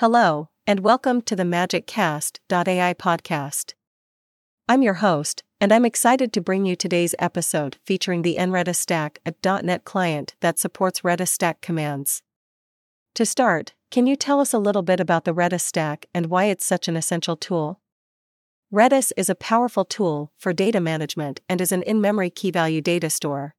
Hello, and welcome to the MagicCast.ai podcast. I'm your host, and I'm excited to bring you today's episode featuring the NRedis Stack, a .NET client that supports Redis Stack commands. To start, can you tell us a little bit about the Redis Stack and why it's such an essential tool? Redis is a powerful tool for data management and is an in-memory key-value data store.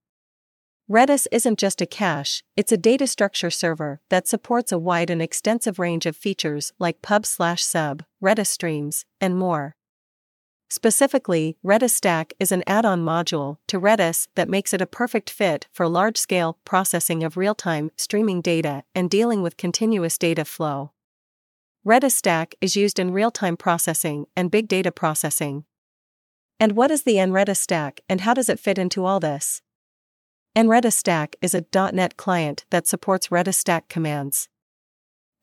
Redis isn't just a cache, it's a data structure server that supports a wide and extensive range of features like pub/sub, Redis streams, and more. Specifically, Redis Stack is an add on module to Redis that makes it a perfect fit for large scale processing of real time streaming data and dealing with continuous data flow. Redis Stack is used in real time processing and big data processing. And what is the NRedis Stack and how does it fit into all this? NRedis Stack is a .NET client that supports Redis Stack commands.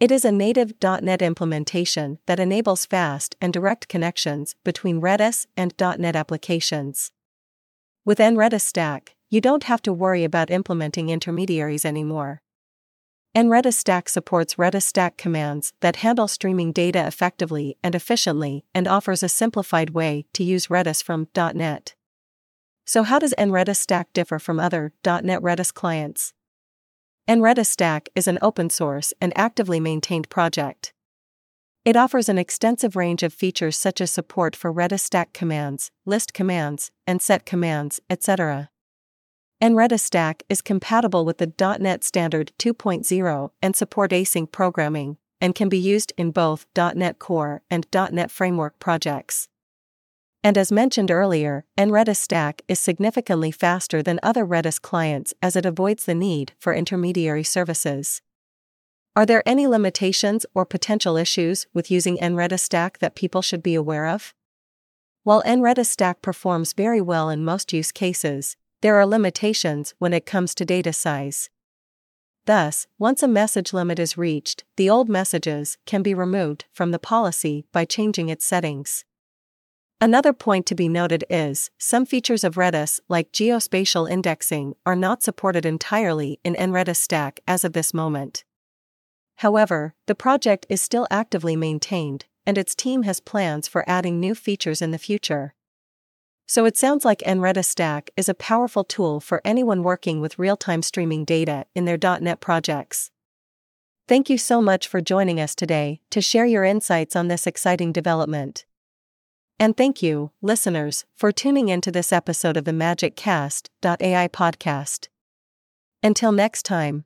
It is a native .NET implementation that enables fast and direct connections between Redis and .NET applications. With NRedis Stack, you don't have to worry about implementing intermediaries anymore. NRedis Stack supports Redis Stack commands that handle streaming data effectively and efficiently and offers a simplified way to use Redis from .NET. So how does NRedis Stack differ from other .NET Redis clients? NRedis Stack is an open source and actively maintained project. It offers an extensive range of features such as support for Redis Stack commands, list commands, and set commands, etc. NRedis Stack is compatible with the .NET Standard 2.0 and support async programming, and can be used in both .NET Core and .NET Framework projects. And as mentioned earlier, NRedis Stack is significantly faster than other Redis clients as it avoids the need for intermediary services. Are there any limitations or potential issues with using NRedis Stack that people should be aware of? While NRedis Stack performs very well in most use cases, there are limitations when it comes to data size. Thus, once a message limit is reached, the old messages can be removed from the policy by changing its settings. Another point to be noted is some features of Redis, like geospatial indexing, are not supported entirely in NRedis Stack as of this moment. However, the project is still actively maintained, and its team has plans for adding new features in the future. So it sounds like NRedis Stack is a powerful tool for anyone working with real time streaming data in their .NET projects. Thank you so much for joining us today to share your insights on this exciting development. And thank you, listeners, for tuning in to this episode of the MagicCast.ai podcast. Until next time.